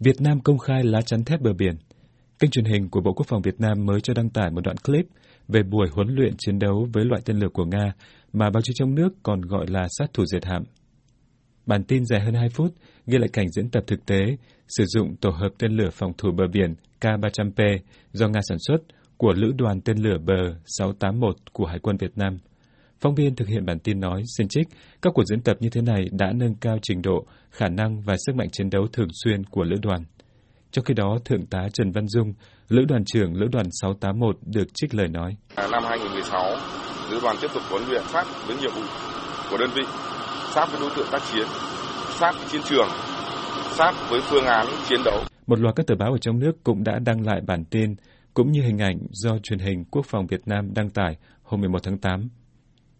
Việt Nam công khai lá chắn thép bờ biển. Kênh truyền hình của Bộ Quốc phòng Việt Nam mới cho đăng tải một đoạn clip về buổi huấn luyện chiến đấu với loại tên lửa của Nga mà báo chí trong nước còn gọi là sát thủ diệt hạm. Bản tin dài hơn 2 phút ghi lại cảnh diễn tập thực tế, sử dụng tổ hợp tên lửa phòng thủ bờ biển K-300P do Nga sản xuất của Lữ đoàn tên lửa bờ 681 của Hải quân Việt Nam. Phóng viên thực hiện bản tin nói, xin trích, các cuộc diễn tập như thế này đã nâng cao trình độ, khả năng và sức mạnh chiến đấu thường xuyên của lữ đoàn. Trong khi đó, Thượng tá Trần Văn Dung, Lữ đoàn trưởng Lữ đoàn 681 được trích lời nói. Năm 2016, Lữ đoàn tiếp tục huấn luyện sát với nhiệm vụ của đơn vị, sát với đối tượng tác chiến, sát với chiến trường, sát với phương án chiến đấu. Một loạt các tờ báo ở trong nước cũng đã đăng lại bản tin, cũng như hình ảnh do truyền hình Quốc phòng Việt Nam đăng tải hôm 11 tháng 8.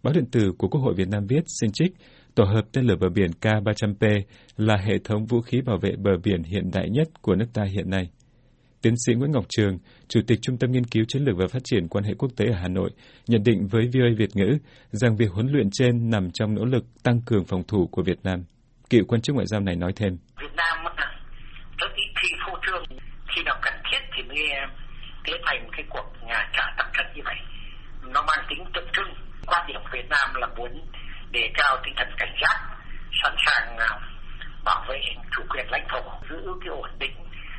Báo điện tử của Quốc hội Việt Nam viết xin trích Tổ hợp tên lửa bờ biển K-300P là hệ thống vũ khí bảo vệ bờ biển hiện đại nhất của nước ta hiện nay. Tiến sĩ Nguyễn Ngọc Trường, Chủ tịch Trung tâm Nghiên cứu Chiến lược và Phát triển quan hệ quốc tế ở Hà Nội, nhận định với VOA Việt ngữ rằng việc huấn luyện trên nằm trong nỗ lực tăng cường phòng thủ của Việt Nam. Cựu quan chức ngoại giao này nói thêm. Việt Nam rất ít khi phô trương, khi nào cần thiết thì mới tiến hành cái cuộc nhà trả tập trận như vậy. Nó mang tính tượng trưng. Quan điểm Việt Nam là muốn đề cao tinh thần cảnh giác, sẵn sàng à, bảo vệ chủ quyền lãnh thổ, giữ cái ổn định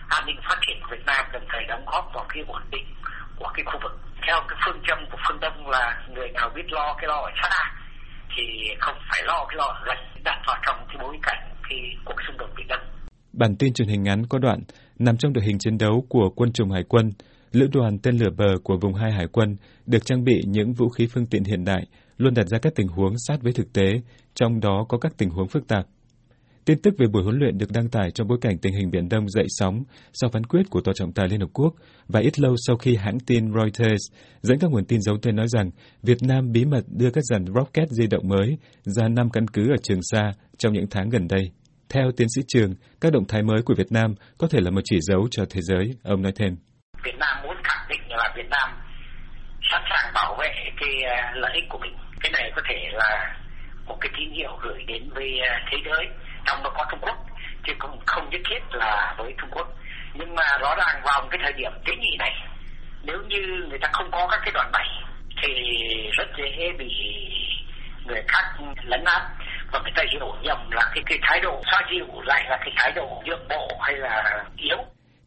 an ninh phát triển của Việt Nam đồng thời đóng góp vào cái ổn định của cái khu vực. Theo cái phương châm của phương Đông là người nào biết lo cái lo ở xa thì không phải lo cái lo ở gần đặt vào trong cái bối cảnh khi cuộc xung đột Biển Đông. Bản tin truyền hình ngắn có đoạn nằm trong đội hình chiến đấu của quân chủng hải quân, lữ đoàn tên lửa bờ của vùng hai hải quân được trang bị những vũ khí phương tiện hiện đại, luôn đặt ra các tình huống sát với thực tế, trong đó có các tình huống phức tạp. Tin tức về buổi huấn luyện được đăng tải trong bối cảnh tình hình Biển Đông dậy sóng sau phán quyết của Tòa trọng tài Liên Hợp Quốc và ít lâu sau khi hãng tin Reuters dẫn các nguồn tin giấu tên nói rằng Việt Nam bí mật đưa các dàn rocket di động mới ra năm căn cứ ở Trường Sa trong những tháng gần đây. Theo tiến sĩ Trường, các động thái mới của Việt Nam có thể là một chỉ dấu cho thế giới, ông nói thêm. Việt Nam muốn khẳng định là Việt Nam sẵn sàng bảo vệ cái à, lợi ích của mình. Cái này có thể là một cái tín hiệu gửi đến với à, thế giới. Trong đó có Trung Quốc, chứ cũng không nhất thiết là với Trung Quốc. Nhưng mà rõ ràng vào một cái thời điểm tế nhị này, nếu như người ta không có các cái đoạn bày, thì rất dễ bị người khác lấn át. Và người ta hiểu nhầm là cái cái thái độ xoa dịu lại là cái thái độ nhượng bộ hay là yếu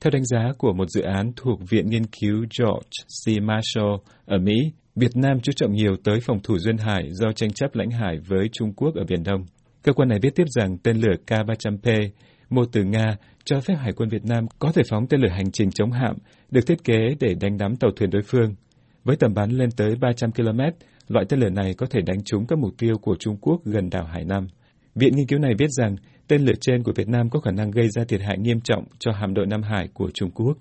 theo đánh giá của một dự án thuộc Viện Nghiên cứu George C. Marshall ở Mỹ, Việt Nam chú trọng nhiều tới phòng thủ duyên hải do tranh chấp lãnh hải với Trung Quốc ở Biển Đông. Cơ quan này viết tiếp rằng tên lửa K-300P, một từ Nga, cho phép Hải quân Việt Nam có thể phóng tên lửa hành trình chống hạm, được thiết kế để đánh đắm tàu thuyền đối phương. Với tầm bắn lên tới 300 km, loại tên lửa này có thể đánh trúng các mục tiêu của Trung Quốc gần đảo Hải Nam. Viện nghiên cứu này viết rằng tên lửa trên của Việt Nam có khả năng gây ra thiệt hại nghiêm trọng cho hạm đội Nam Hải của Trung Quốc.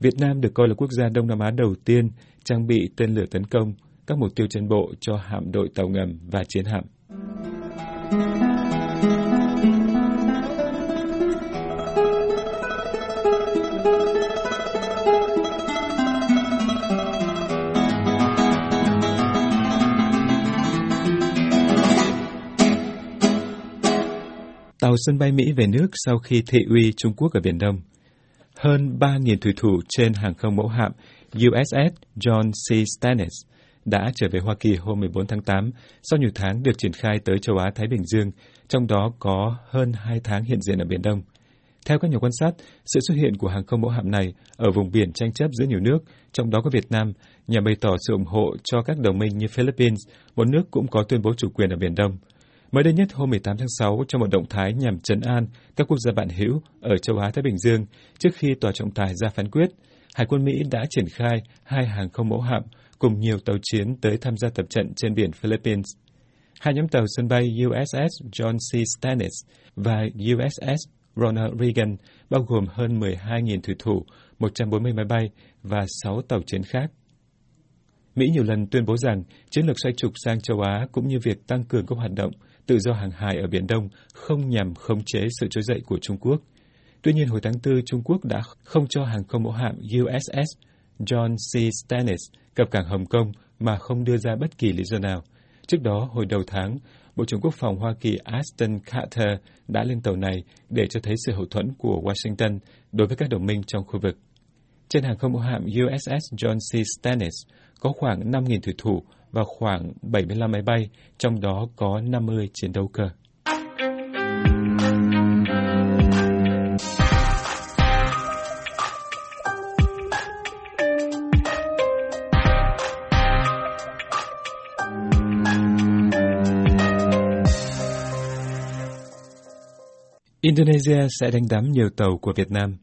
Việt Nam được coi là quốc gia Đông Nam Á đầu tiên trang bị tên lửa tấn công, các mục tiêu trên bộ cho hạm đội tàu ngầm và chiến hạm. Tàu sân bay Mỹ về nước sau khi thị uy Trung Quốc ở Biển Đông. Hơn 3.000 thủy thủ trên hàng không mẫu hạm USS John C. Stennis đã trở về Hoa Kỳ hôm 14 tháng 8 sau nhiều tháng được triển khai tới châu Á-Thái Bình Dương, trong đó có hơn 2 tháng hiện diện ở Biển Đông. Theo các nhà quan sát, sự xuất hiện của hàng không mẫu hạm này ở vùng biển tranh chấp giữa nhiều nước, trong đó có Việt Nam, nhằm bày tỏ sự ủng hộ cho các đồng minh như Philippines, một nước cũng có tuyên bố chủ quyền ở Biển Đông. Mới đây nhất hôm 18 tháng 6, trong một động thái nhằm trấn an các quốc gia bạn hữu ở châu Á-Thái Bình Dương trước khi tòa trọng tài ra phán quyết, Hải quân Mỹ đã triển khai hai hàng không mẫu hạm cùng nhiều tàu chiến tới tham gia tập trận trên biển Philippines. Hai nhóm tàu sân bay USS John C. Stennis và USS Ronald Reagan bao gồm hơn 12.000 thủy thủ, 140 máy bay và 6 tàu chiến khác. Mỹ nhiều lần tuyên bố rằng chiến lược xoay trục sang châu Á cũng như việc tăng cường các hoạt động tự do hàng hải ở Biển Đông không nhằm khống chế sự trỗi dậy của Trung Quốc. Tuy nhiên, hồi tháng 4, Trung Quốc đã không cho hàng không mẫu hạm USS John C. Stennis cập cảng Hồng Kông mà không đưa ra bất kỳ lý do nào. Trước đó, hồi đầu tháng, Bộ trưởng Quốc phòng Hoa Kỳ aston Carter đã lên tàu này để cho thấy sự hậu thuẫn của Washington đối với các đồng minh trong khu vực. Trên hàng không mẫu hạm USS John C. Stennis có khoảng 5.000 thủy thủ và khoảng 75 máy bay, trong đó có 50 chiến đấu cơ. Indonesia sẽ đánh đắm nhiều tàu của Việt Nam.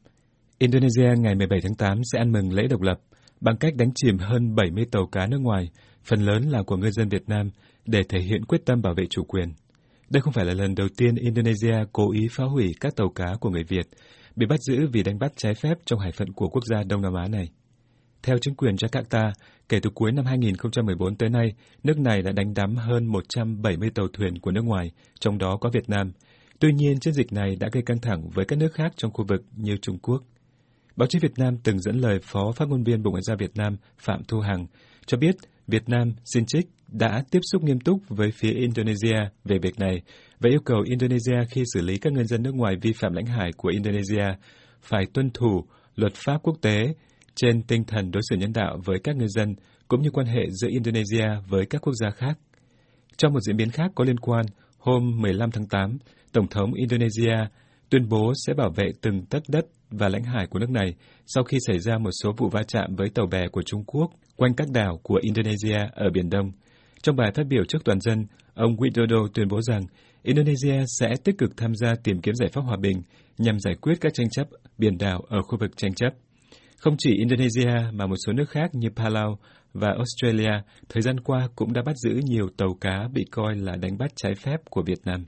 Indonesia ngày 17 tháng 8 sẽ ăn mừng lễ độc lập bằng cách đánh chìm hơn 70 tàu cá nước ngoài, phần lớn là của ngư dân Việt Nam, để thể hiện quyết tâm bảo vệ chủ quyền. Đây không phải là lần đầu tiên Indonesia cố ý phá hủy các tàu cá của người Việt, bị bắt giữ vì đánh bắt trái phép trong hải phận của quốc gia Đông Nam Á này. Theo chính quyền Jakarta, kể từ cuối năm 2014 tới nay, nước này đã đánh đắm hơn 170 tàu thuyền của nước ngoài, trong đó có Việt Nam, Tuy nhiên, chiến dịch này đã gây căng thẳng với các nước khác trong khu vực như Trung Quốc. Báo chí Việt Nam từng dẫn lời Phó Phát ngôn viên Bộ Ngoại giao Việt Nam Phạm Thu Hằng cho biết Việt Nam, xin trích, đã tiếp xúc nghiêm túc với phía Indonesia về việc này và yêu cầu Indonesia khi xử lý các ngư dân nước ngoài vi phạm lãnh hải của Indonesia phải tuân thủ luật pháp quốc tế trên tinh thần đối xử nhân đạo với các ngư dân cũng như quan hệ giữa Indonesia với các quốc gia khác. Trong một diễn biến khác có liên quan, hôm 15 tháng 8, Tổng thống Indonesia tuyên bố sẽ bảo vệ từng tấc đất và lãnh hải của nước này sau khi xảy ra một số vụ va chạm với tàu bè của Trung Quốc quanh các đảo của Indonesia ở Biển Đông. Trong bài phát biểu trước toàn dân, ông Widodo tuyên bố rằng Indonesia sẽ tích cực tham gia tìm kiếm giải pháp hòa bình nhằm giải quyết các tranh chấp biển đảo ở khu vực tranh chấp. Không chỉ Indonesia mà một số nước khác như Palau và Australia thời gian qua cũng đã bắt giữ nhiều tàu cá bị coi là đánh bắt trái phép của Việt Nam.